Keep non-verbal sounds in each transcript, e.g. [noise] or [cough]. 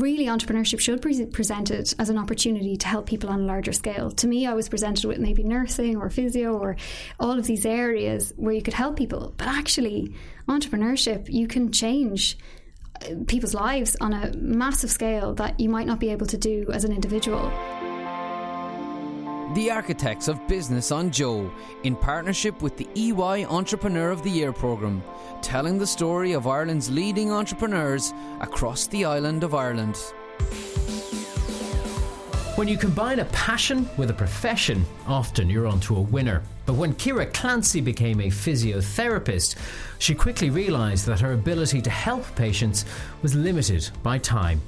really entrepreneurship should be presented as an opportunity to help people on a larger scale. To me, I was presented with maybe nursing or physio or all of these areas where you could help people. But actually, entrepreneurship, you can change uh, people's lives on a massive scale that you might not be able to do as an individual. The Architects of Business on Joe, in partnership with the EY Entrepreneur of the Year programme, telling the story of Ireland's leading entrepreneurs across the island of Ireland. When you combine a passion with a profession, often you're onto a winner. But when Ciara Clancy became a physiotherapist, she quickly realised that her ability to help patients was limited by time.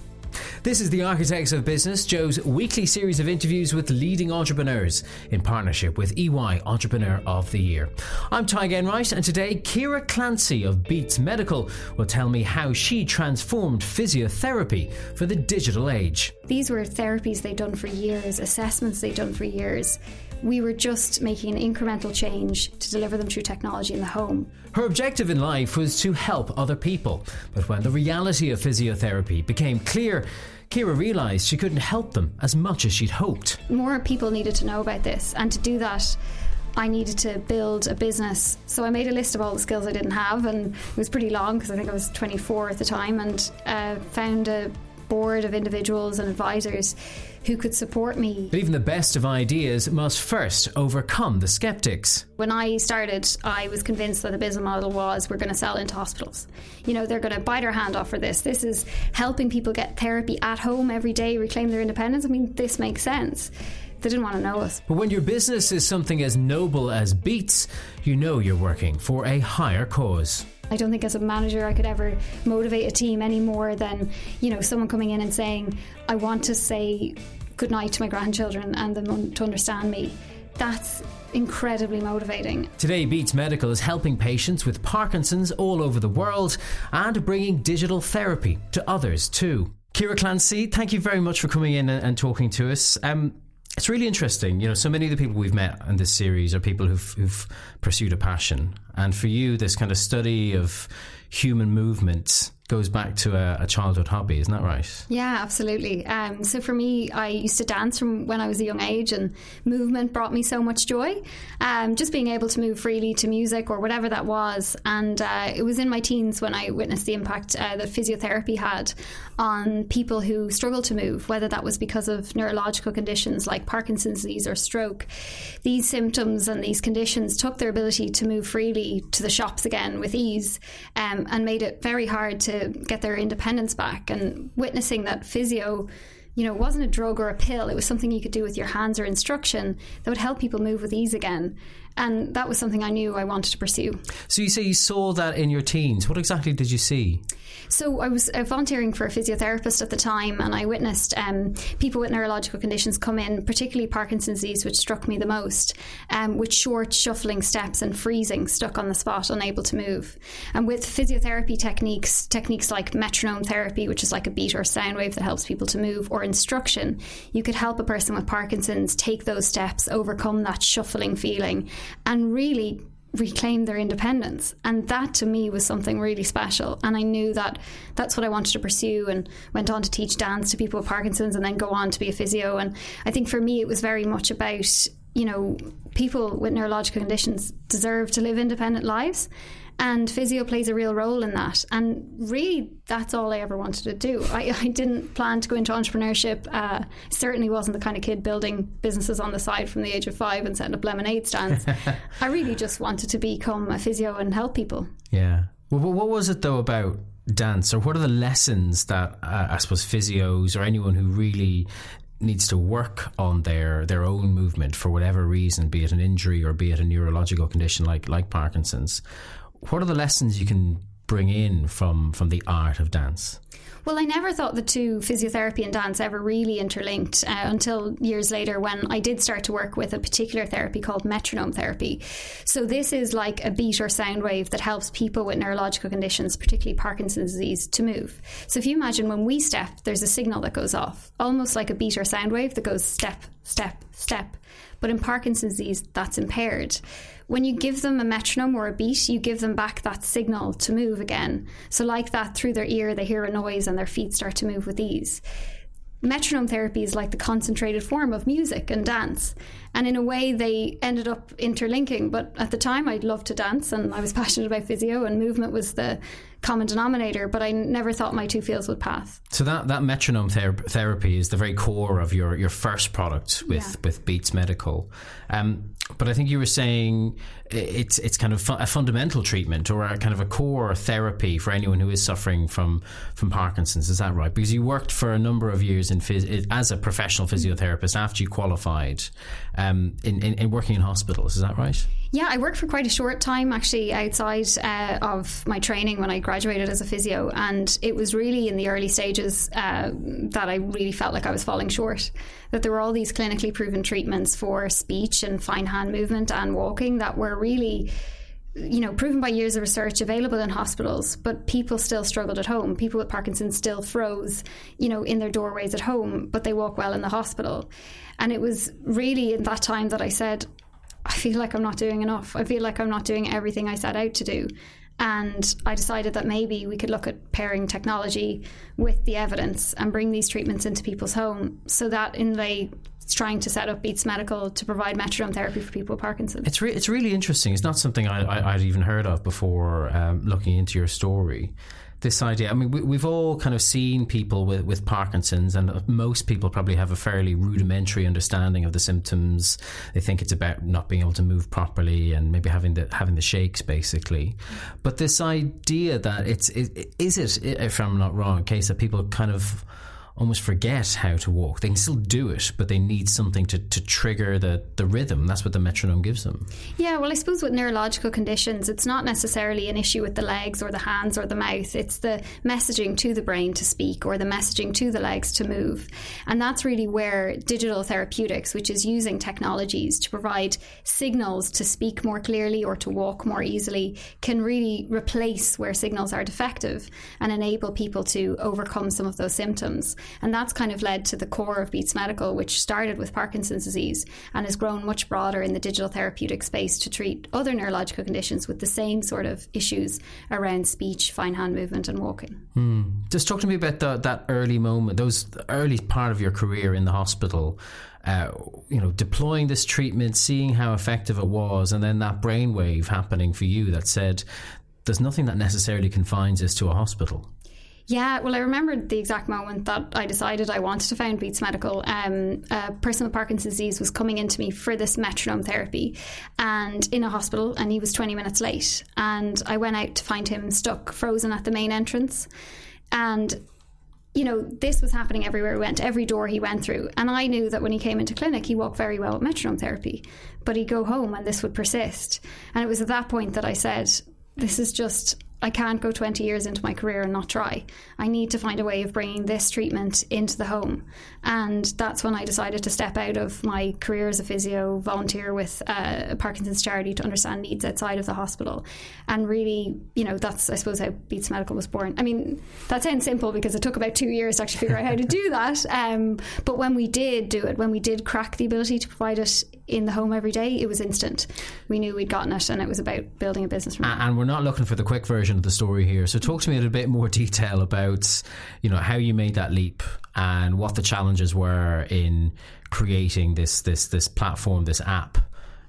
This is the Architects of Business, Joe's weekly series of interviews with leading entrepreneurs in partnership with EY Entrepreneur of the Year. I'm Tadhg Enright, and today Ciara Clancy of Beats Medical will tell me how she transformed physiotherapy for the digital age. These were therapies they'd done for years, assessments they'd done for years we were just making an incremental change to deliver them through technology in the home. Her objective in life was to help other people, but when the reality of physiotherapy became clear, Ciara realised she couldn't help them as much as she'd hoped. More people needed to know about this, and to do that, I needed to build a business. So I made a list of all the skills I didn't have, and it was pretty long because I think I was 24 at the time, and uh, found a board of individuals and advisors who could support me. But even the best of ideas must first overcome the skeptics. When I started, I was convinced that the business model was we're going to sell into hospitals. You know, they're going to bite our hand off for this. This is helping people get therapy at home every day, reclaim their independence. I mean, this makes sense they didn't want to know us. But when your business is something as noble as Beats, you know you're working for a higher cause. I don't think as a manager I could ever motivate a team any more than, you know, someone coming in and saying, I want to say goodnight to my grandchildren and them to understand me. That's incredibly motivating. Today, Beats Medical is helping patients with Parkinson's all over the world and bringing digital therapy to others too. Ciara Clancy, thank you very much for coming in and, talking to us. Um, it's really interesting. You know, so many of the people we've met in this series are people who've, who've pursued a passion. And for you, this kind of study of human movement goes back to a, a, childhood hobby, isn't that right? Yeah, absolutely. Um, so for me, I used to dance from when I was a young age, and movement brought me so much joy. Um, just being able to move freely to music or whatever that was. And uh, it was in my teens when I witnessed the impact uh, that physiotherapy had on people who struggle to move, whether that was because of neurological conditions like Parkinson's disease or stroke. These symptoms and these conditions took their ability to move freely to the shops again with ease um, and made it very hard to get their independence back and witnessing that physio you know, wasn't a drug or a pill. It was something you could do with your hands or instruction that would help people move with ease again. And that was something I knew I wanted to pursue. So you say you saw that in your teens. What exactly did you see? So I was uh, volunteering for a physiotherapist at the time, and I witnessed um, people with neurological conditions come in, particularly Parkinson's disease, which struck me the most, um, with short shuffling steps and freezing, stuck on the spot, unable to move. And with physiotherapy techniques, techniques like metronome therapy, which is like a beat or sound wave that helps people to move, or instruction, you could help a person with Parkinson's take those steps, overcome that shuffling feeling, and really reclaim their independence. And that to me was something really special. And I knew that that's what I wanted to pursue and went on to teach dance to people with Parkinson's and then go on to be a physio. And I think for me it was very much about you know people with neurological conditions deserve to live independent lives and physio plays a real role in that. And really, that's all I ever wanted to do. I, [laughs] I didn't plan to go into entrepreneurship. Uh, certainly wasn't the kind of kid building businesses on the side from the age of five and setting up lemonade stands. [laughs] I really just wanted to become a physio and help people. Yeah. Well, what was it though about dance, or what are the lessons that uh, I suppose physios or anyone who really needs to work on their their own movement for whatever reason, be it an injury or be it a neurological condition like like Parkinson's what are the lessons you can bring in from from the art of dance? Well, I never thought the two, physiotherapy and dance, ever really interlinked uh, until years later when I did start to work with a particular therapy called metronome therapy. So, this is like a beat or sound wave that helps people with neurological conditions, particularly Parkinson's disease, to move. So, if you imagine when we step, there's a signal that goes off, almost like a beat or sound wave that goes step, step, step. But in Parkinson's disease, that's impaired. When you mm-hmm. give them a metronome or a beat, you give them back that signal to move again. So, like that, through their ear, they hear a noise and their feet start to move with ease metronome therapy is like the concentrated form of music and dance. And in a way, they ended up interlinking. But at the time, I'd loved to dance and I was [laughs] passionate about physio, and movement was the common denominator, but I never thought my two fields would pass. So that, that metronome ther- therapy is the very core of your, your first product with, yeah. with Beats Medical. Um, but I think you were saying it's it's kind of fu- a fundamental treatment or a kind of a core therapy for anyone who is suffering from from Parkinson's. Is that right? Because you worked for a number of years in phys- as a professional physiotherapist after you qualified um, in, in, in working in hospitals. Is that right? Yeah, I worked for quite a short time actually outside uh, of my training when I graduated as a physio, and it was really in the early stages uh, that I really felt like I was falling short. That there were all these clinically proven treatments for speech and fine hand movement and walking that were really you know, proven by years of research, available in hospitals, but people still struggled at home. People with Parkinson's still froze, you know, in their doorways at home, but they walk well in the hospital. And it was really in that time that I said, I feel like I'm not doing enough. I feel like I'm not doing everything I set out to do. And I decided that maybe we could look at pairing technology with the evidence and bring these treatments into people's home so that in the trying to set up Beats Medical to provide metronome therapy for people with Parkinson's. It's re- it's really interesting. It's not something I, would even heard of before um, looking into your story this idea. I mean, we, have all kind of seen people with, with Parkinson's, and most people probably have a fairly rudimentary understanding of the symptoms. They think it's about not being able to move properly and maybe having the having the shakes, basically. But this idea that it's it, is it, if I'm not wrong, a case that people kind of almost forget how to walk. They can still do it, but they need something to, to trigger the, the rhythm. That's what the metronome gives them. Yeah, well, I suppose with neurological conditions, it's not necessarily an issue with the legs or the hands or the mouth. It's the messaging to the brain to speak or the messaging to the legs to move. And that's really where digital therapeutics, which is using technologies to provide signals to speak more clearly or to walk more easily, can really replace where signals are defective and enable people to overcome some of those symptoms. And that's kind of led to the core of Beats Medical, which started with Parkinson's disease and has grown much broader in the digital therapeutic space to treat other neurological conditions with the same sort of issues around speech, fine hand movement, and walking. Hmm. Just talk to me about the, that early moment, those early part of your career in the hospital. Uh, you know, deploying this treatment, seeing how effective it was, and then that brainwave happening for you that said, "There's nothing that necessarily confines us to a hospital." Yeah, well, I remember the exact moment that I decided I wanted to found Beats Medical. Um, a person with Parkinson's disease was coming into me for this metronome therapy and in a hospital, and he was 20 minutes late. And I went out to find him stuck, frozen at the main entrance. And you know, this was happening everywhere he went, every door he went through. And I knew that when he came into clinic, he walked very well with metronome therapy, but he'd go home and this would persist. And it was at that point that I said, this is just I can't go 20 years into my career and not try. I need to find a way of bringing this treatment into the home. And that's when I decided to step out of my career as a physio, volunteer with uh, a Parkinson's charity to understand needs outside of the hospital. And really, you know, that's, I suppose, how Beats Medical was born. I mean, that sounds simple because it took about two years to actually figure out how to do that. Um, but when we did do it, when we did crack the ability to provide it in the home every day, it was instant. We knew we'd gotten it and it was about building a business. And we're not looking for the quick version of the story here. So talk to me in a bit more detail about, you know, how you made that leap and what the challenges were in creating this this this platform, this app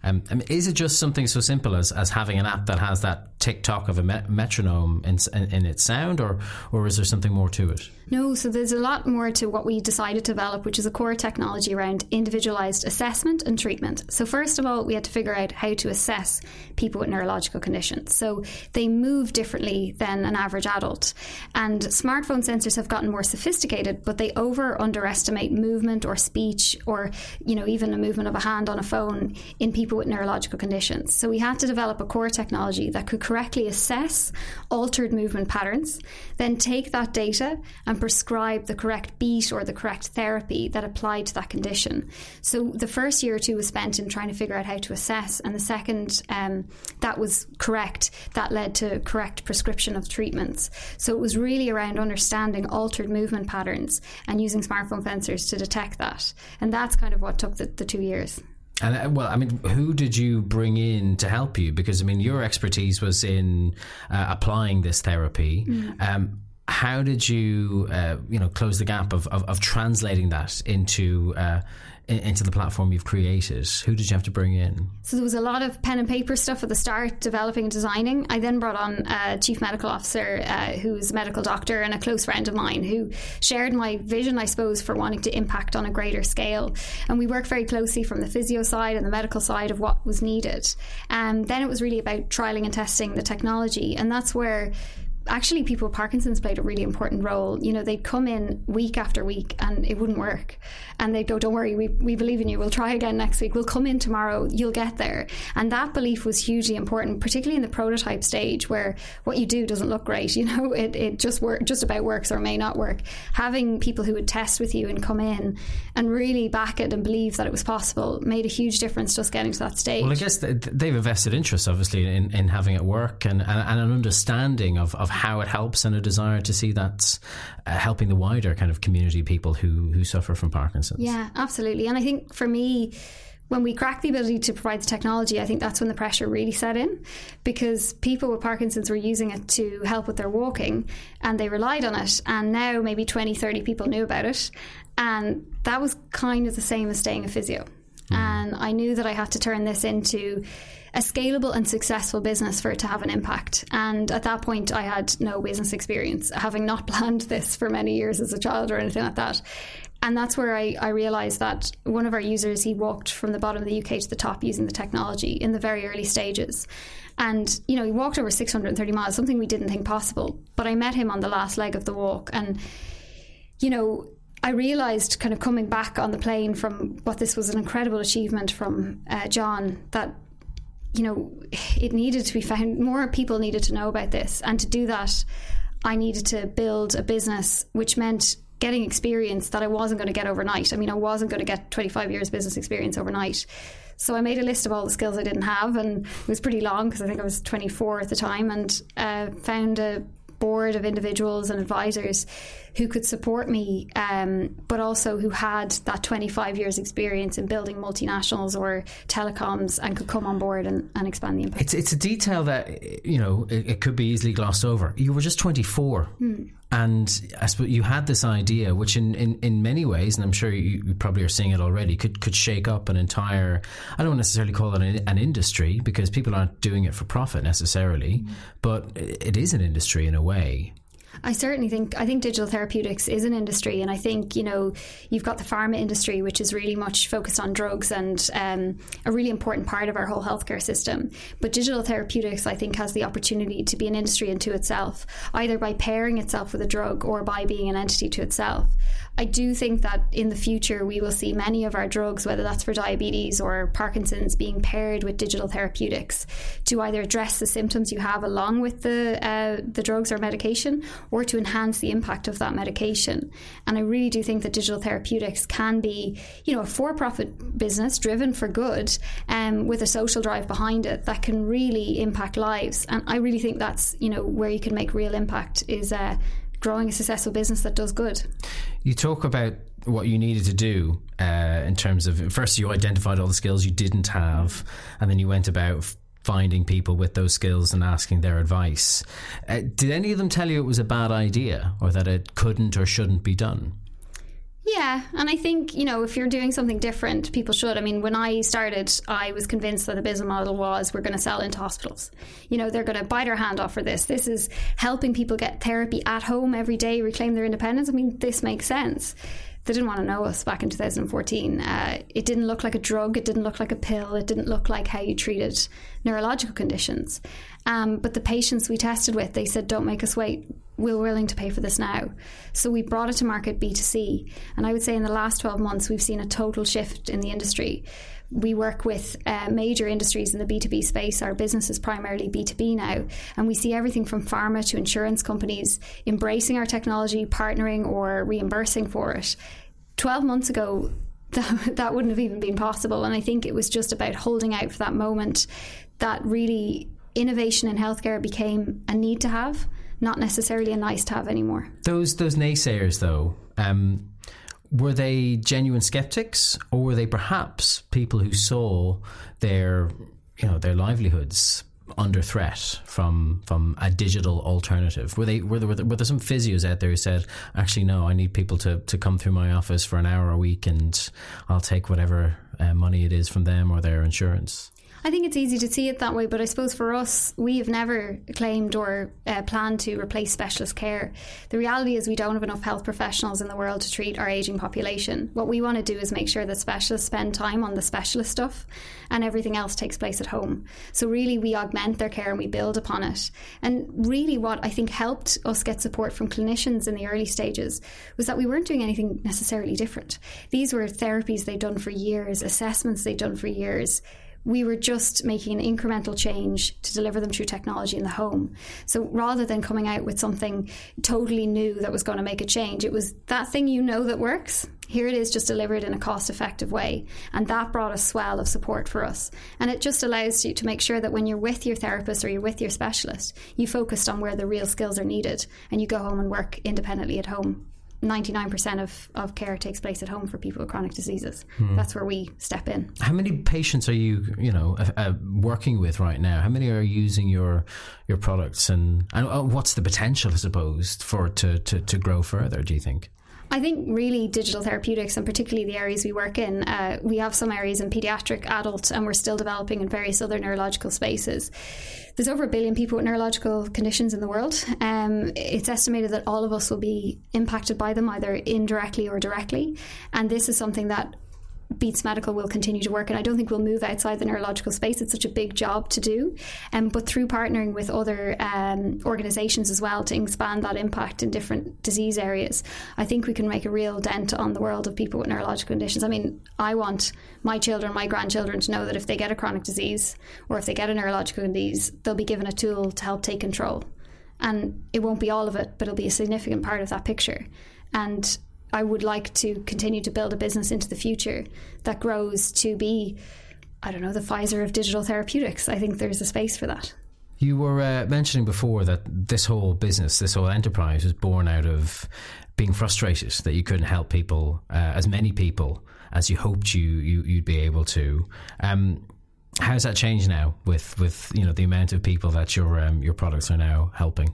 um, I mean, is it just something so simple as, as having an app that has that tick tock of a metronome in, in, in, its sound, or or is there something more to it? No, so there's a lot more to what we decided to develop, which is a core technology around individualized assessment and treatment. So first of all, we had to figure out how to assess people with neurological conditions. So they move differently than an average adult, and smartphone sensors have gotten more sophisticated, but they over underestimate movement or speech, or you know even a movement of a hand on a phone in people with neurological conditions. So we had to develop a core technology that could correctly assess altered movement patterns, then take that data and prescribe the correct beat or the correct therapy that applied to that condition. So the first year or two was spent in trying to figure out how to assess, and the second um, that was correct, that led to correct prescription of treatments. So it was really around understanding altered movement patterns and using smartphone sensors to detect that. And that's kind of what took the, the two years. And uh, well, I mean, who did you bring in to help you? Because I mean, your expertise was in uh, applying this therapy. Mm. Um, how did you, uh, you know, close the gap of, of, of translating that into uh, into the platform you've created? Who did you have to bring in? So there was a lot of pen and paper stuff at the start, developing and designing. I then brought on a chief medical officer uh, who's a medical doctor and a close friend of mine who shared my vision, I suppose, for wanting to impact on a greater scale. And we worked very closely from the physio side and the medical side of what was needed. And then it was really about trialing and testing the technology. And that's where actually people with Parkinson's played a really important role. You know, they'd come in week after week and it wouldn't work. And they'd go, Don't worry, we, we believe in you. We'll try again next week. We'll come in tomorrow. You'll get there. And that belief was hugely important, particularly in the prototype stage where what you do doesn't look great. [laughs] You know, it, it just work just about works or may not work. Having people who would test with you and come in and really back it and believe that it was possible made a huge difference just getting to that stage. Well, I guess they've a vested interest, obviously, in, in having it work and, and, and an understanding of, of how it helps and a desire to see that uh, helping the wider kind of community of people who who suffer from Parkinson's. Yeah, absolutely. And I think for me when we crack the ability to provide the technology, I think that's when the pressure really set in because people with Parkinson's were using it to help with their walking and they relied on it. And now maybe 20, 30 people knew about it. And that was kind of the same as staying a physio. Mm. And I knew that I had to turn this into a scalable and successful business for it to have an impact. And at that point, I had no business experience, having not [laughs] planned this for many years as a child or anything like that. And that's where I, I realized that one of our users, he walked from the bottom of the UK to the top using the technology in the very early stages. And, you know, he walked over 630 miles, something we didn't think possible. But I met him on the last leg of the walk. And, you know, I realized kind of coming back on the plane from what this was an incredible achievement from uh, John that you know, it needed to be found. More people needed to know about this. And to do that, I needed to build a business, which meant getting experience that I wasn't going to get overnight. I mean, I wasn't going to get 25 years business experience overnight. So I made a list of all the skills I didn't have, and it was pretty long because I think I was 24 at the time, and uh, found a board of individuals and advisors who could support me, um, but also who had that 25 years experience in building multinationals or telecoms and could come on board and, and expand the impact. It's, it's a detail that, you know, it, it could be easily glossed over. You were just 24. Hmm. And I suppose you had this idea, which in, in, in many ways, and I'm sure you, you, probably are seeing it already, could, could shake up an entire, I don't necessarily call it an, an industry because people aren't doing it for profit necessarily, mm. but it is an industry in a way. I certainly think I think digital therapeutics is an industry, and I think you know you've got the pharma industry, which is really much focused on drugs and um, a really important part of our whole healthcare system. But digital therapeutics, I think, has the opportunity to be an industry unto itself, either by pairing itself with a drug or by being an entity to itself. I do think that in the future we will see many of our drugs, whether that's for diabetes or Parkinson's, being paired with digital therapeutics to either address the symptoms you have along with the uh, the drugs or medication, or to enhance the impact of that medication. And I really do think that digital therapeutics can be, you know, a for-profit business driven for good, um, with a social drive behind it that can really impact lives. And I really think that's you know where you can make real impact is. Uh, growing a successful business that does good. You talk about what you needed to do uh, in terms of first you identified all the skills you didn't have, and then you went about finding people with those skills and asking their advice. Uh, did any of them tell you it was a bad idea or that it couldn't or shouldn't be done? Yeah, and I think you know if you're doing something different, people should. I mean, when I started, I was convinced that the business model was we're going to sell into hospitals. You know, they're going to bite our hand off for this. This is helping people get therapy at home every day, reclaim their independence. I mean, this makes sense. They didn't want to know us back in 2014. Uh, it didn't look like a drug. It didn't look like a pill. It didn't look like how you treated neurological conditions. Um, but the patients we tested with, they said, "Don't make us wait we're willing to pay for this now. So we brought it to market B2C. And I would say in the last 12 months, we've seen a total shift in the industry. We work with uh, major industries in the B2B space. Our business is primarily B2B now. And we see everything from pharma to insurance companies embracing our technology, partnering, or reimbursing for it. 12 months ago, [laughs] that, that wouldn't have even been possible. And I think it was just about holding out for that moment that really innovation in healthcare became a need to have not necessarily a nice to have anymore. Those those naysayers, though, um, were they genuine skeptics, or were they perhaps people who saw their you know their livelihoods under threat from from a digital alternative? Were they were there, were there, were there some physios out there who said, actually, no, I need people to, to come through my office for an hour a week, and I'll take whatever uh, money it is from them or their insurance? I think it's easy to see it that way, but I suppose for us, we have never claimed or uh, planned to replace specialist care. The reality is, we don't have enough health professionals in the world to treat our ageing population. What we want to do is make sure that specialists spend time on the specialist stuff and everything else takes place at home. So, really, we augment their care and we build upon it. And really, what I think helped us get support from clinicians in the early stages was that we weren't doing anything necessarily different. These were therapies they'd done for years, assessments they'd done for years we were just making an incremental change to deliver them through technology in the home. So rather than coming out with something totally new that was going to make a change, it was that thing you know that works. Here it is, just delivered in a cost effective way. And that brought a swell of support for us. And it just allows you to make sure that when you're with your therapist or you're with your specialist, you focused on where the real skills are needed and you go home and work independently at home 99% of, of care takes place at home for people with chronic diseases. Hmm. That's where we step in. How many patients are you, you know, uh, uh, working with right now? How many are using your your products, and, and uh, what's the potential, I suppose, for it to, to, to grow further? Do you think? I think really digital therapeutics, and particularly the areas we work in, uh, we have some areas in pediatric, adult, and we're still developing in various other neurological spaces. There's over a billion people with neurological conditions in the world. Um, it's estimated that all of us will be impacted by them either indirectly or directly, and this is something that Beats Medical will continue to work, and I don't think we'll move outside the neurological space. It's such a big job to do, um, but through partnering with other um, organisations as well to expand that impact in different disease areas, I think we can make a real dent on the world of people with neurological conditions. I mean, I want my children, my grandchildren, to know that if they get a chronic disease or if they get a neurological disease, they'll be given a tool to help take control, and it won't be all of it, but it'll be a significant part of that picture. And I would like to continue to build a business into the future that grows to be, I don't know, the Pfizer of digital therapeutics. I think there's a space for that. You were uh, mentioning before that this whole business, this whole enterprise, was born out of being frustrated that you couldn't help people, uh, as many people as you hoped you, you would be able to. Um, how's that changed now with, with you know the amount of people that your um, your products are now helping?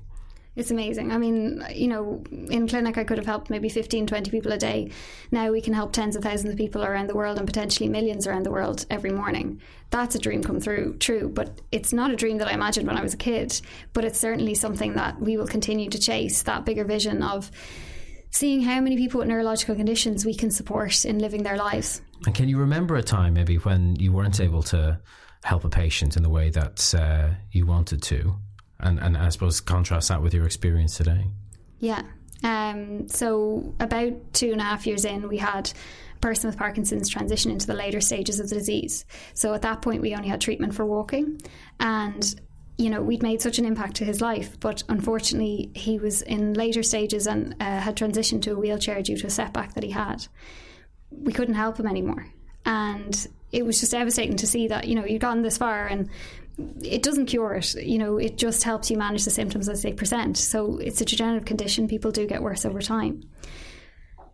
It's amazing. I mean, you know, in clinic I could have helped maybe 15, 20 people a day. Now we can help tens of thousands of people around the world and potentially millions around the world every morning. That's a dream come through, true, but it's not a dream that I imagined when I was a kid, but it's certainly something that we will continue to chase, that bigger vision of seeing how many people with neurological conditions we can support in living their lives. And can you remember a time maybe when you weren't able to help a patient in the way that uh, you wanted to? And, and I suppose contrast that with your experience today. Yeah. Um, so about two and a half years in, we had a person with Parkinson's transition into the later stages of the disease. So at that point, we only had treatment for walking, and you know we'd made such an impact to his life. But unfortunately, he was in later stages and uh, had transitioned to a wheelchair due to a setback that he had. We couldn't help him anymore, and it was just devastating to see that you know you'd gone this far and it doesn't cure it. You know, it just helps you manage the symptoms as they present. So it's a degenerative condition. People do get worse over time.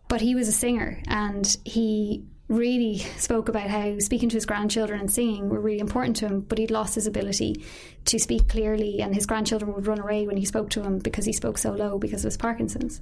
But he was a singer and he really spoke about how speaking to his grandchildren and singing were really important to him, but he'd lost his ability to speak clearly, and his grandchildren would run away when he spoke to him because he spoke so low because of his Parkinson's.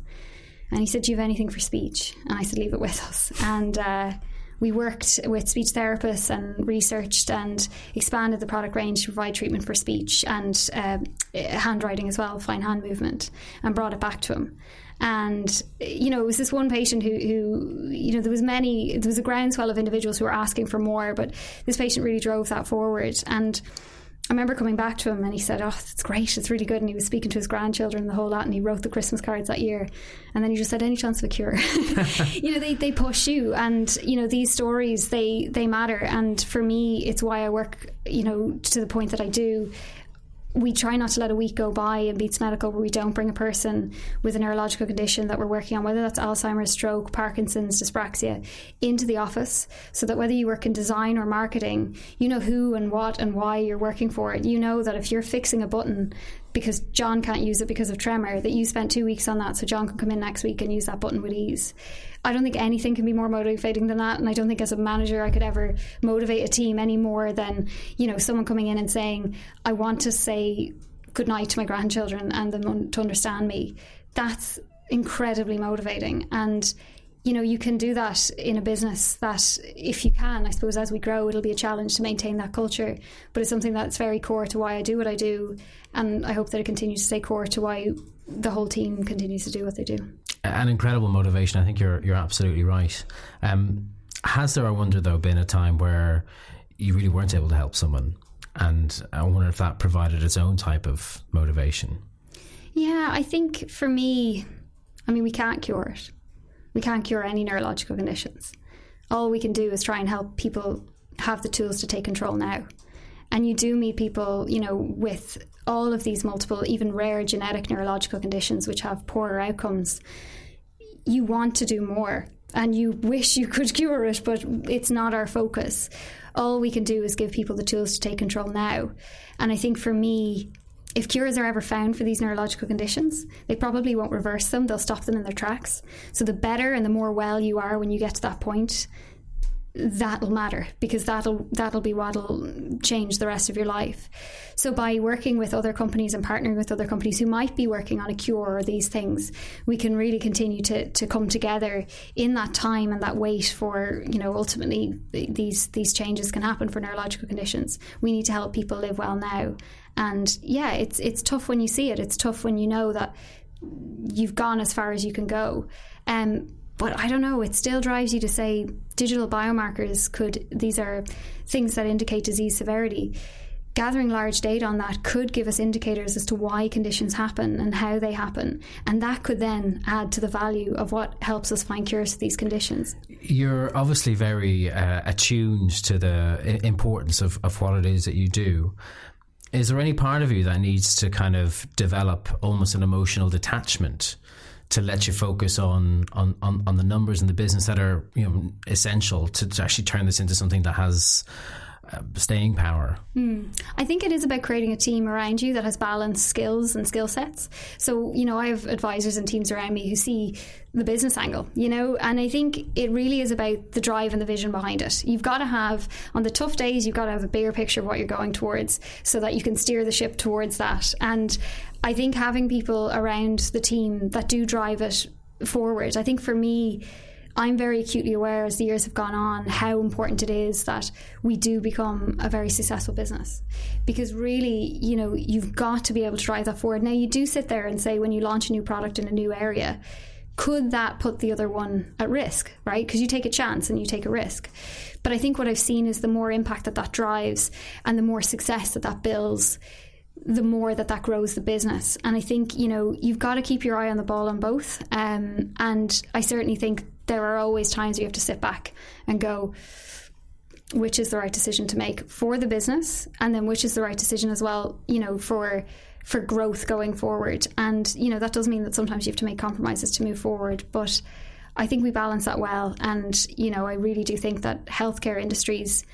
And he said, Do you have anything for speech? And I said, Leave it with us. And uh, we worked with speech therapists and researched and expanded the product range to provide treatment for speech and uh, handwriting as well, fine hand movement, and brought it back to him. And you know, it was this one patient who, who, you know, there was many, there was a groundswell of individuals who were asking for more, but this patient really drove that forward. And I remember coming back to him and he said, Oh, it's great, it's really good. And he was speaking to his grandchildren and the whole lot and he wrote the Christmas cards that year. And then he just said, Any chance of a cure? [laughs] you know, they, they push you and, you know, these stories they they matter. And for me it's why I work, you know, to the point that I do we try not to let a week go by in Beats Medical where we don't bring a person with a neurological condition that we're working on, whether that's Alzheimer's, stroke, Parkinson's, dyspraxia, into the office so that whether you work in design or marketing, you know who and what and why you're working for it. You know that if you're fixing a button because John can't use it because of tremor, that you spent two weeks on that so John can come in next week and use that button with ease. I don't think anything can be more motivating than that. And I don't think as a manager I could ever motivate a team any more than, you know, someone coming in and saying, I want to say good night to my grandchildren and them to understand me. That's incredibly motivating. And you know, you can do that in a business that, if you can, I suppose as we grow, it'll be a challenge to maintain that culture. But it's something that's very core to why I do what I do. And I hope that it continues to stay core to why the whole team continues to do what they do an incredible motivation. I think you're you're absolutely right. Um, has there, I wonder, though, been a time where you really weren't able to help someone, and I wonder if that provided its own type of motivation? Yeah, I think for me, I mean, we can't cure it. We can't cure any neurological conditions. All we can do is try and help people have the tools to take control now. And you do meet people, you know, with all of these multiple, even rare genetic neurological conditions which have poorer outcomes, you want to do more and you wish you could [laughs] cure it, but it's not our focus. All we can do is give people the tools to take control now. And I think for me, if cures are ever found for these neurological conditions, they probably won't reverse them, they'll stop them in their tracks. So the better and the more well you are when you get to that point, that'll matter because that'll that'll be what'll change the rest of your life. So by working with other companies and partnering with other companies who might be working on a cure or these things, we can really continue to to come together in that time and that wait for you know ultimately these these changes can happen for neurological conditions. We need to help people live well now, and yeah, it's it's tough when you see it. It's tough when you know that you've gone as far as you can go. Um, but I don't know, it still drives you to say digital biomarkers could, these are things that indicate disease severity. Gathering large data on that could give us indicators as to why conditions happen and how they happen. And that could then add to the value of what helps us find cures for these conditions. You're obviously very uh, attuned to the importance of, of what it is that you do is there any part of you that needs to kind of develop almost an emotional detachment to let you focus on, on, on, on the numbers and the business that are you know essential to, to actually turn this into something that has staying power. Mm. I think it is about creating a team around you that has balanced skills and skill sets. So, you know, I have advisors and teams around me who see the business angle, you know, and I think it really is about the drive and the vision behind it. You've got to have, on the tough days, you've got to have a bigger picture of what you're going towards so that you can steer the ship towards that. And I think having people around the team that do drive it forward, I think for me, I'm very acutely aware as the years have gone on how important it is that we do become a very successful business. Because really, you know, you've got to be able to drive that forward. Now, you do sit there and say, when you launch a new product in a new area, could that put the other one at risk, right? Because you take a chance and you take a risk. But I think what I've seen is the more impact that that drives and the more success that that builds the more that that grows the business. And I think, you know, you've got to keep your eye on the ball on both. Um, and I certainly think there are always times you have to sit back and go, which is the right decision to make for the business? And then which is the right decision as well you know for for growth going forward? And you know that does mean that sometimes you have to make compromises to move forward but i think we balance that well. And you know i really do think that healthcare industries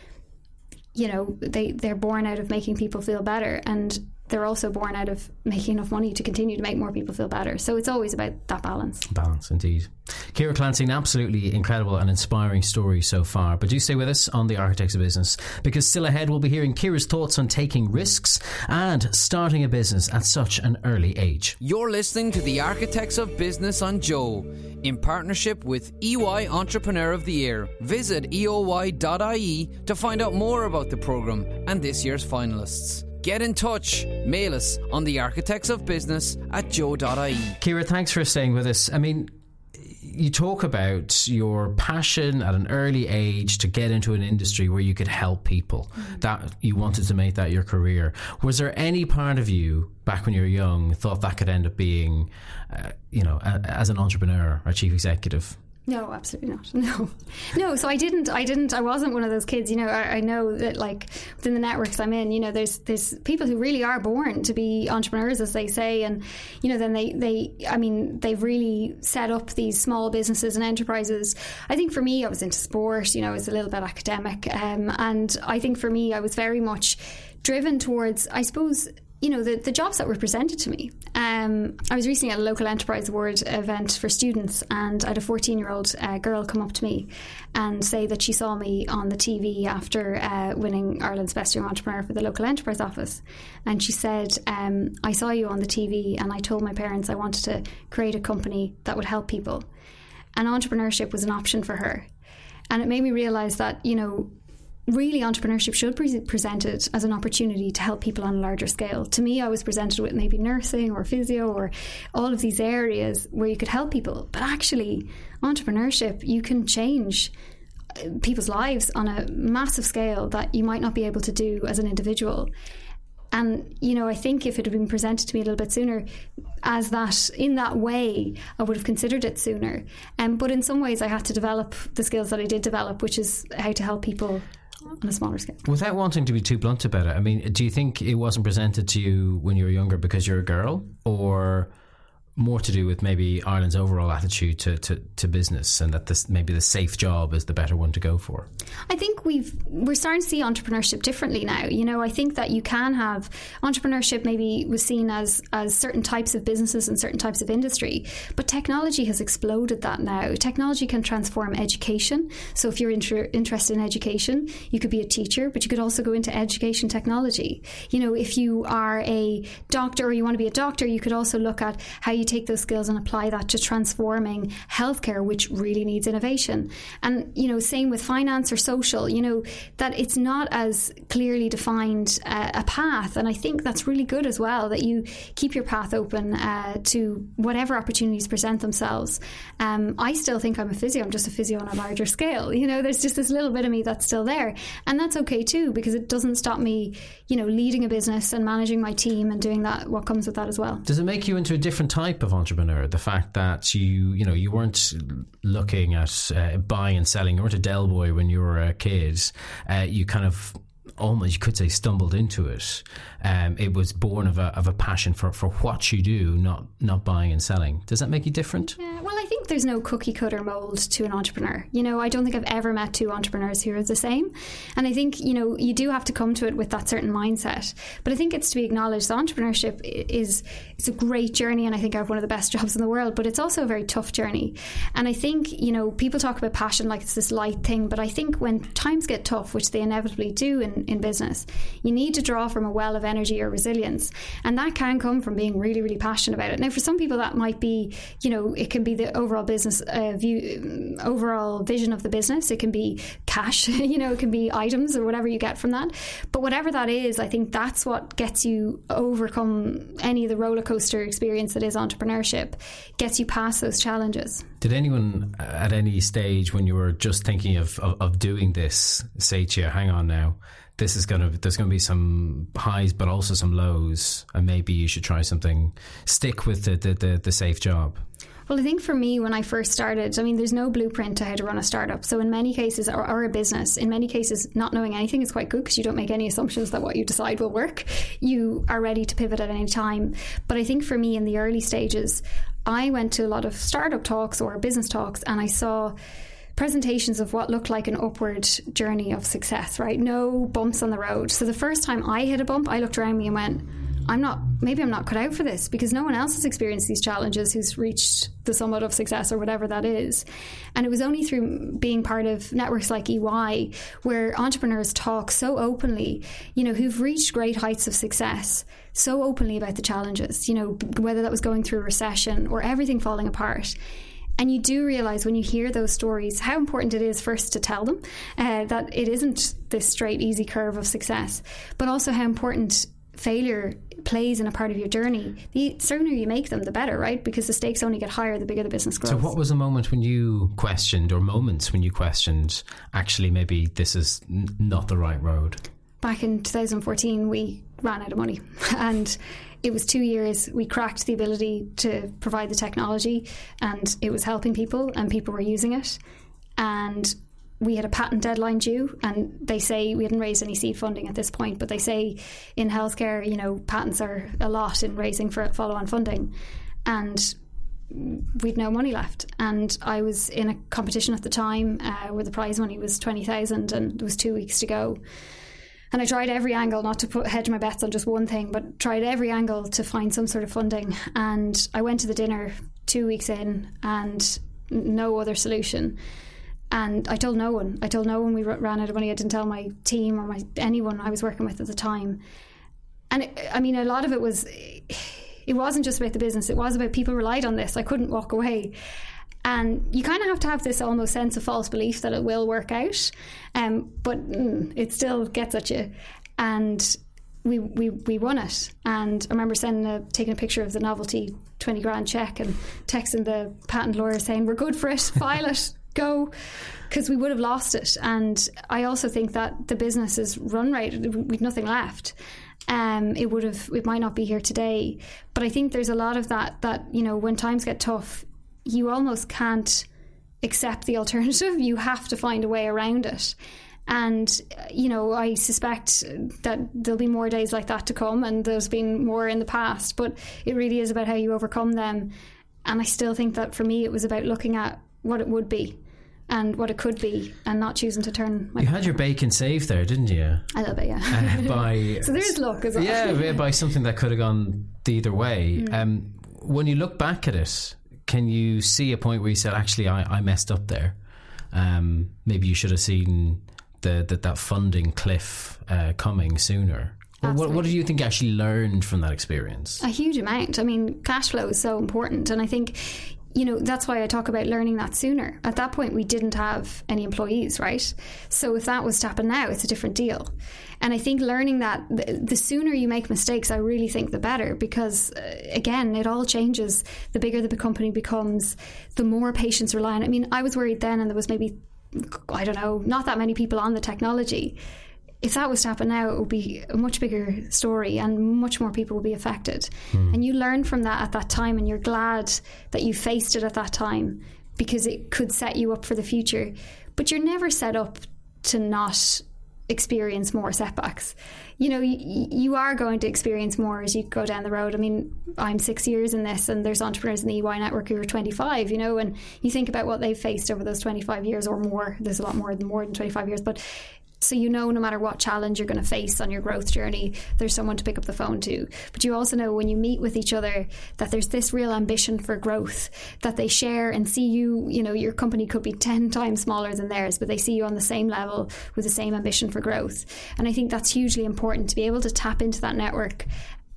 you know they they're born out of making people feel better. And they're also born out of making enough money to continue to make more people feel better. So it's always about that balance. Balance, indeed. Ciara Clancy, an absolutely incredible and inspiring story so far. But do stay with us on the Architects of Business because still ahead we'll be hearing Ciara's thoughts on taking risks and starting a business at such an early age. You're listening to the Architects of Business on Joe in partnership with EY Entrepreneur of the Year. Visit eoy.ie to find out more about the programme and this year's finalists. Get in touch. Mail us on the architects of business at joe.ie. Ciara, thanks for staying with us. I mean, you talk about your passion at an early age to get into an industry where you could help people. Mm. That you wanted to make that your career. Was there any part of you back when you were young thought that could end up being, uh, you know, a, as an entrepreneur or chief executive? No, absolutely not. [laughs] No, no. So I didn't. I didn't. I wasn't one of those kids. You know, I, I, know that like within the networks I'm in, you know, there's there's people who really are born to be entrepreneurs, as they say, and you know, then they they. I mean, they've really set up these small businesses and enterprises. I think for me, I was into sport. You know, I was a little bit academic, um, and I think for me, I was very much driven towards, I suppose, you know, the, the jobs that were presented to me. Um, I was recently at a local enterprise award event for students, and I had a 14 year old uh, girl come up to me and say that she saw me on the TV after uh, winning Ireland's Best Young Entrepreneur for the local enterprise office. And she said, um, I saw you on the TV, and I told my parents I wanted to create a company that would help people. And entrepreneurship was an option for her. And it made me realize that, you know, really entrepreneurship should be presented as an opportunity to help people on a larger scale. To me, I was presented with maybe nursing or physio or all of these areas where you could help people. But actually, entrepreneurship, you can change uh, people's lives on a massive scale that you might not be able to do as an individual. And, you know, I think if it had been presented to me a little bit sooner as that, in that way, I would have considered it sooner. Um, but in some ways, I had to develop the skills that I did develop, which is how to help people on a smaller scale. Without wanting to be too blunt about it, I mean, do you think it wasn't presented to you when you were younger because you're a girl, or more to do with maybe Ireland's overall attitude to, to, to business and that this maybe the safe job is the better one to go for? I think we've we're starting to see entrepreneurship differently now. You know, I think that you can have entrepreneurship maybe was seen as as certain types of businesses and certain types of industry, but technology has exploded that now. Technology can transform education. So if you're inter- interested in education, you could be a teacher, but you could also go into education technology. You know, if you are a doctor or you want to be a doctor, you could also look at how you take those skills and apply that to transforming healthcare, which really needs innovation. And, you know, same with finance or social, you know, that it's not as clearly defined uh, a path. And I think that's really good as well, that you keep your path open uh, to whatever opportunities present themselves. Um, I still think I'm a physio, I'm just a physio on a larger scale. You know, there's just this little bit of me that's still there. And that's okay too, because it doesn't stop me, you know, leading a business and managing my team and doing that, what comes with that as well. Does it make you into a different type? Type of entrepreneur. The fact that you, you know, you weren't looking at uh, buying and selling. You weren't a Del boy when you were a kid. Uh, you kind of almost you could say stumbled into it. Um, it was born of a of a passion for, for what you do, not not buying and selling. Does that make you different? Yeah, well, I think there's no cookie cutter mold to an entrepreneur. You know, I don't think I've ever met two entrepreneurs who are the same. And I think you know you do have to come to it with that certain mindset. But I think it's to be acknowledged. That entrepreneurship is it's a great journey, and I think I have one of the best [laughs] jobs in the world. But it's also a very tough journey. And I think you know people talk about passion like it's this light thing, but I think when times get tough, which they inevitably do in in business. You need to draw from a well of energy or resilience. And that can come from being really, really passionate about it. Now, for some people, that might be, you know, it can be the overall business uh, view, overall vision of the business. It can be cash, [laughs] you know, it can be items or whatever you get from that. But whatever that is, I think that's what gets you overcome any of the roller coaster experience that is entrepreneurship, gets you past those challenges. Did anyone at any stage when you were just thinking of, of, of doing this say to you, hang on now, this is to there's to be some highs but also some lows and maybe you should try something stick with the the, the, the safe job well, I think for me, when I first started, I mean, there's no blueprint to how to run a startup. So, in many cases, or, or a business, in many cases, not knowing anything is quite good because you don't make any assumptions that what you decide will work. You are ready to pivot at any time. But I think for me, in the early stages, I went to a lot of startup talks or business talks and I saw presentations of what looked like an upward journey of success, right? No bumps on the road. So the first time I hit a bump, I looked around me and went, I'm not, maybe I'm not cut out for this because no one else has experienced these challenges who's reached the summit of success or whatever that is. And it was only through being part of networks like EY where entrepreneurs talk so openly, you know, who've reached great heights of success so openly about the challenges, you know, whether that was going through recession or everything falling apart. And you do realize when you hear those stories how important it is first to tell them uh, that it isn't this straight, easy curve of success, but also how important failure plays in a part of your journey, the sooner you make them, the better, right? Because the stakes only get higher the bigger the business grows. So, what was the moment when you questioned, or moments when you questioned, actually, maybe this is n- not the right road? Back in 2014, we ran out of money. [laughs] And it was two years. We cracked the ability to provide the technology, and it was helping people, and people were using it. And we had a patent deadline due, and they say we hadn't raised any seed funding at this point, but they say in healthcare, you know, patents are a lot in raising for follow-on funding, and we'd no money left. And I was in a competition at the time uh, where the prize money was twenty thousand, and it was two weeks to go. And I tried every angle, not to put hedge my bets on just one thing, but tried every angle to find some sort of funding. And I went to the dinner two weeks in, and no other solution and I told no one. I told no one we ran out of money. I didn't tell my team or my anyone I was working with at the time. And it, I mean, a lot of it was. It wasn't just about the business. It was about people relied on this. I couldn't walk away. And you kind of have to have this almost sense of false belief that it will work out, um, but mm, it still gets at you. And we, we, we won it. And I remember sending a, taking a picture of the novelty 20 grand check and texting the patent lawyer saying, We're good for it, [laughs] file it, go because we would have lost it. And I also think that the business is run right. We've nothing left. Um, it would have. It might not be here today. But I think there's a lot of that. That you know, when times get tough, you almost can't accept the alternative. [laughs] You have to find a way around it. And, you know, I suspect that there'll be more days like that to come, and there's been more in the past, but it really is about how you overcome them. And I still think that for me, it was about looking at what it would be and what it could be and not choosing to turn you had your bacon saved there didn't you a little bit yeah uh, by [laughs] so there's luck as well yeah by something that could have gone the either way mm. um, when you look back at it can you see a point where you said actually I, I messed up there um, maybe you should have seen the, the that funding cliff uh, coming sooner what, what do you think actually learned from that experience? A huge amount. I mean, cash flow is so important. And I think you know, that's why I talk about learning that sooner. At that point, we didn't have any employees, right? So if that was to happen now, it's a different deal. And I think learning that the sooner you make mistakes, I really think the better because, uh, again, it all changes. The bigger the company becomes, the more patients rely on. I mean, I was worried then, and there was maybe, I don't know, not that many people on the technology if that was to happen now, it would be a much bigger story and much more people would be affected. Mm. And you learn from that at that time, and you're glad that you faced it at that time because it could set you up for the future. But you're never set up to not experience more setbacks. You know, you, you are going to experience more as you go down the road. I mean, I'm six years in this, and there's entrepreneurs in the EY network who are 25, you know, and you think about what they've faced over those 25 years or more. There's a lot more than more than 25 years, but so you know no matter what challenge you're going to face on your growth journey there's someone to pick up the phone to. But you also know when you meet with each other that there's this real ambition for growth that they share and see you you know your company could be 10 times smaller than theirs but they see you on the same level with the same ambition for growth. And i think that's hugely important to be able to tap into that network.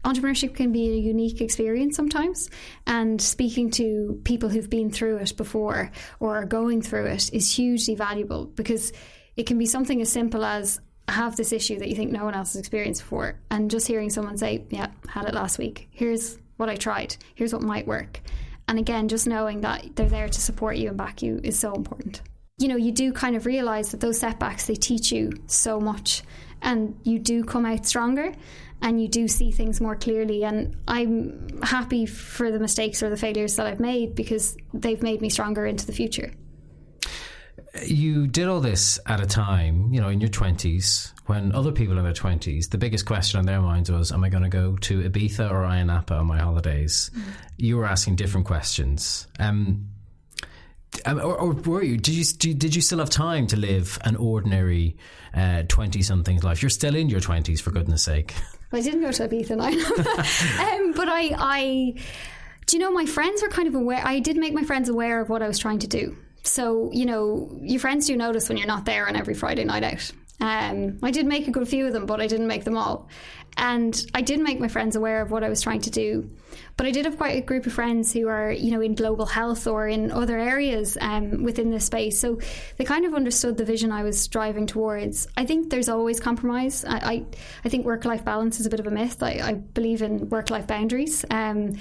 Entrepreneurship can be a unique experience sometimes and speaking to people who've been through it before or are going through it is hugely valuable because it can be something as simple as have this issue that you think no one else has experienced before, and just hearing someone say, "Yeah, had it last week. Here's what I tried. Here's what might work." And again, just knowing that they're there to support you and back you is so important. You know, you do kind of realize that those setbacks they teach you so much, and you do come out stronger and you do see things more clearly. And I'm happy for the mistakes or the failures that I've made because they've made me stronger into the future you did all this at a time, you know, in your 20s, when other people in their 20s, the biggest question on their minds was, Am I going to go to Ibiza or Ayia Napa on my holidays? Mm. You were asking different questions. Um, um, or, or, were you? Did you did you still have time to live an ordinary twenty uh, something's life? You're still in your twenties, for goodness sake. I didn't go to Ibiza, [laughs] um, but I, I, do you know, my friends were kind of aware. I did make my friends aware of what I was trying to do. So, you know, your friends do notice when you're not there on every Friday night out. Um, I did make a good few of them, but I didn't make them all. And I did make my friends aware of what I was trying to do. But I did have quite a group of friends who are, you know, in global health or in other areas um, within this space. So they kind of understood the vision I was striving towards. I think there's always compromise. I, I, I think work life balance is a bit of a myth. I, I believe in work life boundaries. Um,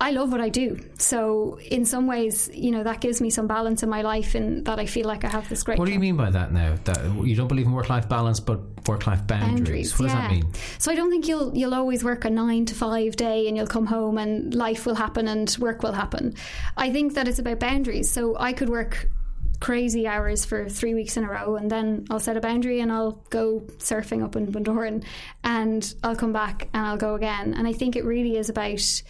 I love what I do. So in some ways, you know, that gives me some balance in my life and that I feel like I have this great. What do you mean by that now? That you don't believe in work life balance but work life boundaries. boundaries. What does that mean? So I don't think you'll you'll always work a 9 to 5 day and you'll come home and life will happen and work will happen. I think that it's about boundaries. So I could work crazy hours for three weeks in a row and then I'll set a boundary and I'll go surfing up in Bundoran and I'll come back and I'll go again. And I think it really is about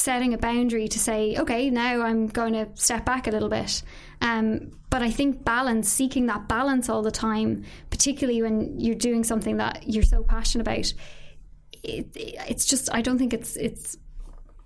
setting a boundary to say, okay, now I'm going to step back a little bit. Um, but I think balance, seeking that balance all the time, particularly when you're doing something that you're so passionate about, it, it's just I don't think it's it's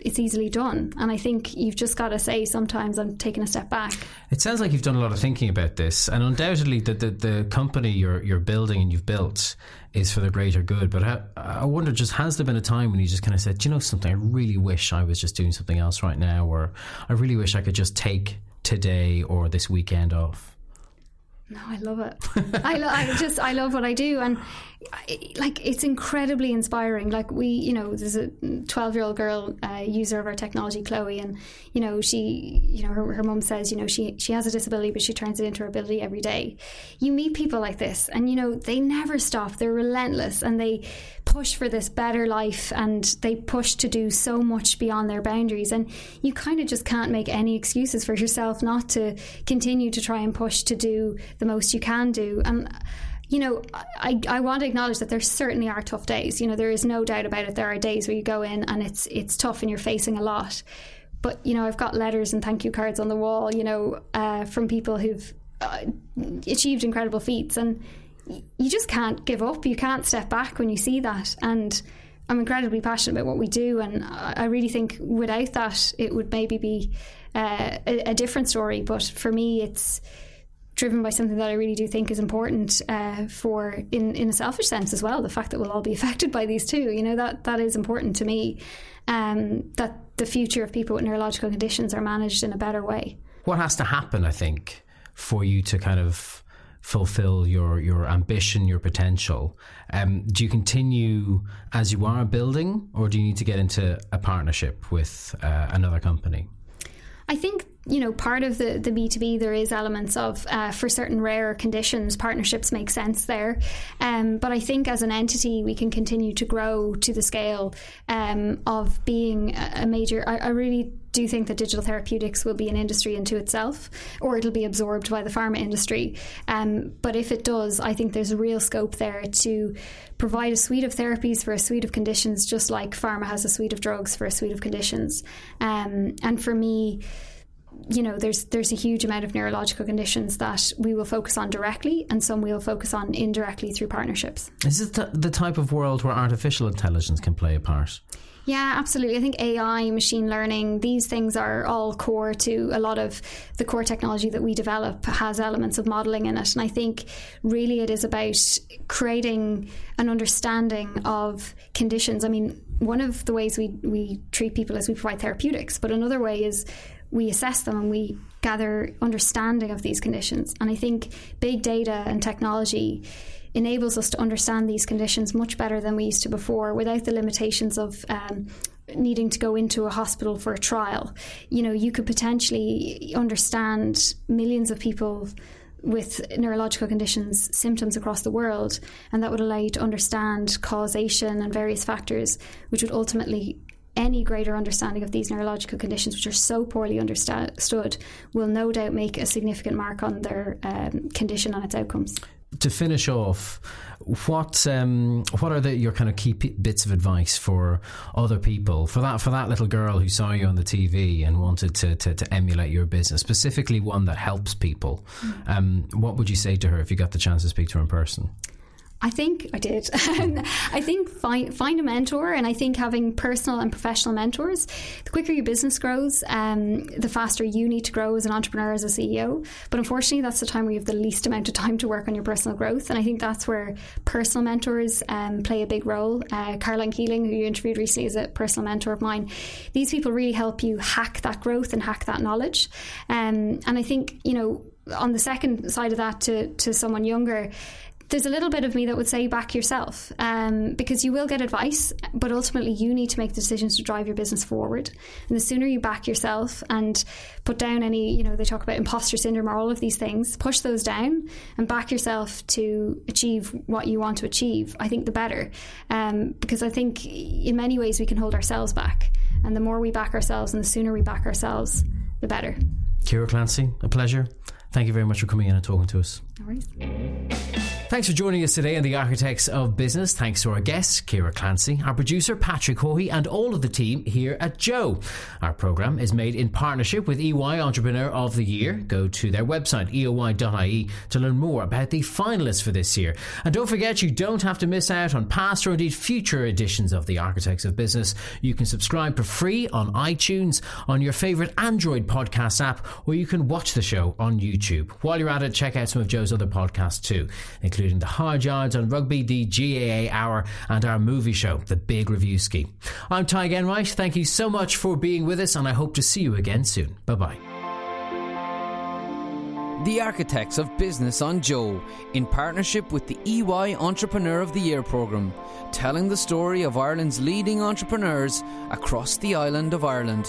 it's easily done. And I think you've just got to say sometimes I'm taking a step back. It sounds like you've done a lot of thinking about this, and undoubtedly the the, the company you're you're building and you've built is for the greater good. But I, I wonder, just has there been a time when you just kind of said, you know, something? I really wish I was just doing something else right now, or I really wish I could just take today or this weekend off. No, I love it. I, lo- I just I love what I do, and like it's incredibly inspiring. Like we, you know, there's a 12 year old girl uh, user of our technology, Chloe, and you know she, you know, her, her mom says, you know, she she has a disability, but she turns it into her ability every day. You meet people like this, and you know they never stop. They're relentless, and they push for this better life, and they push to do so much beyond their boundaries. And you kind of just can't make any excuses for yourself not to continue to try and push to do the most you can do. And you know, I, I want to acknowledge that there certainly are tough days. You know, there is no doubt about it. There are days where you go in and it's it's tough and you're facing a lot. But you know, I've got letters and thank you cards on the wall. You know, uh, from people who've uh, achieved incredible feats, and you just can't give up. You can't step back when you see that. And I'm incredibly passionate about what we do, and I really think without that, it would maybe be uh, a, a different story. But for me, it's driven by something that I really do think is important uh, for in in a selfish sense as well. The fact that we'll all be [laughs] affected by these too, you know that that is important to me. Um, that the future of people with neurological conditions are managed in a better way. What has to happen, I think, for you to kind of fulfill your your ambition, your potential? Um, do you continue as you are building, or do you need to get into a partnership with uh, another company? I think you know, part of the, the B2B, there is elements of, uh, for certain rare conditions, partnerships make sense there. Um, but I think as an entity, we can continue to grow to the scale um, of being a, major. I, really do you think that digital therapeutics will be an industry into itself, or it'll be absorbed by the pharma industry. Um, but if it does, I think there's a real scope there to provide a suite of therapies for a suite of conditions, just like pharma has a suite of drugs for a suite of conditions. Um, and for me, you know, there's there's a huge amount of neurological conditions that we will focus on directly, and some we'll focus on indirectly through partnerships. Is this the type of world where artificial intelligence can play a part? Yeah, absolutely. I think AI, machine learning, these things are all core to a lot of the core technology that we develop has elements of modeling in it. And I think really it is about creating an understanding of conditions. I mean, one of the ways we, we treat people is we provide therapeutics, but another way is we assess them and we gather understanding of these conditions. And I think big data and technology enables us to understand these conditions much better than we used to before without the limitations of um, needing to go into a hospital for a trial. You know, you could potentially understand millions of people with neurological conditions symptoms across the world and that would allow you to understand causation and various factors which would ultimately any greater understanding of these neurological conditions, which are so poorly understood, will no doubt make a significant mark on their um, condition and its outcomes. To finish off, what um, what are the, your kind of key p- bits of advice for other people for that for that little girl who saw you on the TV and wanted to, to, to emulate your business, specifically one that helps people? Mm. Um, what would you say to her if you got the chance to speak to her in person? I think I did. [laughs] I think find find a mentor, and I think having personal and professional mentors. The quicker your business grows, um, the faster you need to grow as an entrepreneur, as a CEO. But unfortunately, that's the time where you have the least amount of time to work on your personal growth, and I think that's where personal mentors um, play a big role. Uh, Caroline Keeling, who you interviewed recently, is a personal mentor of mine. These people really help you hack that growth and hack that knowledge. Um, and I think you know on the second side of that to to someone younger there's a little bit of me that would say back yourself um, because you will get advice, but ultimately you need to make the decisions to drive your business forward. And the sooner you back yourself and put down any, you know, they talk about imposter syndrome or all of these things, push those down and back yourself to achieve what you want to achieve, I think the better. Um, because I think in many ways we can hold ourselves back. And the more we back ourselves and the sooner we back ourselves, the better. Ciara Clancy, a pleasure. Thank you very much for coming in and talking to us. No worries. Thanks for joining us today on the Architects of Business. Thanks to our guests, Ciara Clancy, our producer, Patrick Hoey, and all of the team here at Joe. Our programme is made in partnership with EY Entrepreneur of the Year. Go to their website, eoy.ie, to learn more about the finalists for this year. And don't forget, you don't have to miss out on past or indeed future editions of the Architects of Business. You can subscribe for free on iTunes, on your favourite Android podcast app, or you can watch the show on YouTube. While you're at it, check out some of Joe's other podcasts too, including the Hard Yards on Rugby, the GAA Hour, and our movie show, The Big Reviewski. I'm Tadhg Enright. Thank you so much for being with us, and I hope to see you again soon. Bye bye. The Architects of Business on Joe, in partnership with the EY Entrepreneur of the Year programme, telling the story of Ireland's leading entrepreneurs across the island of Ireland.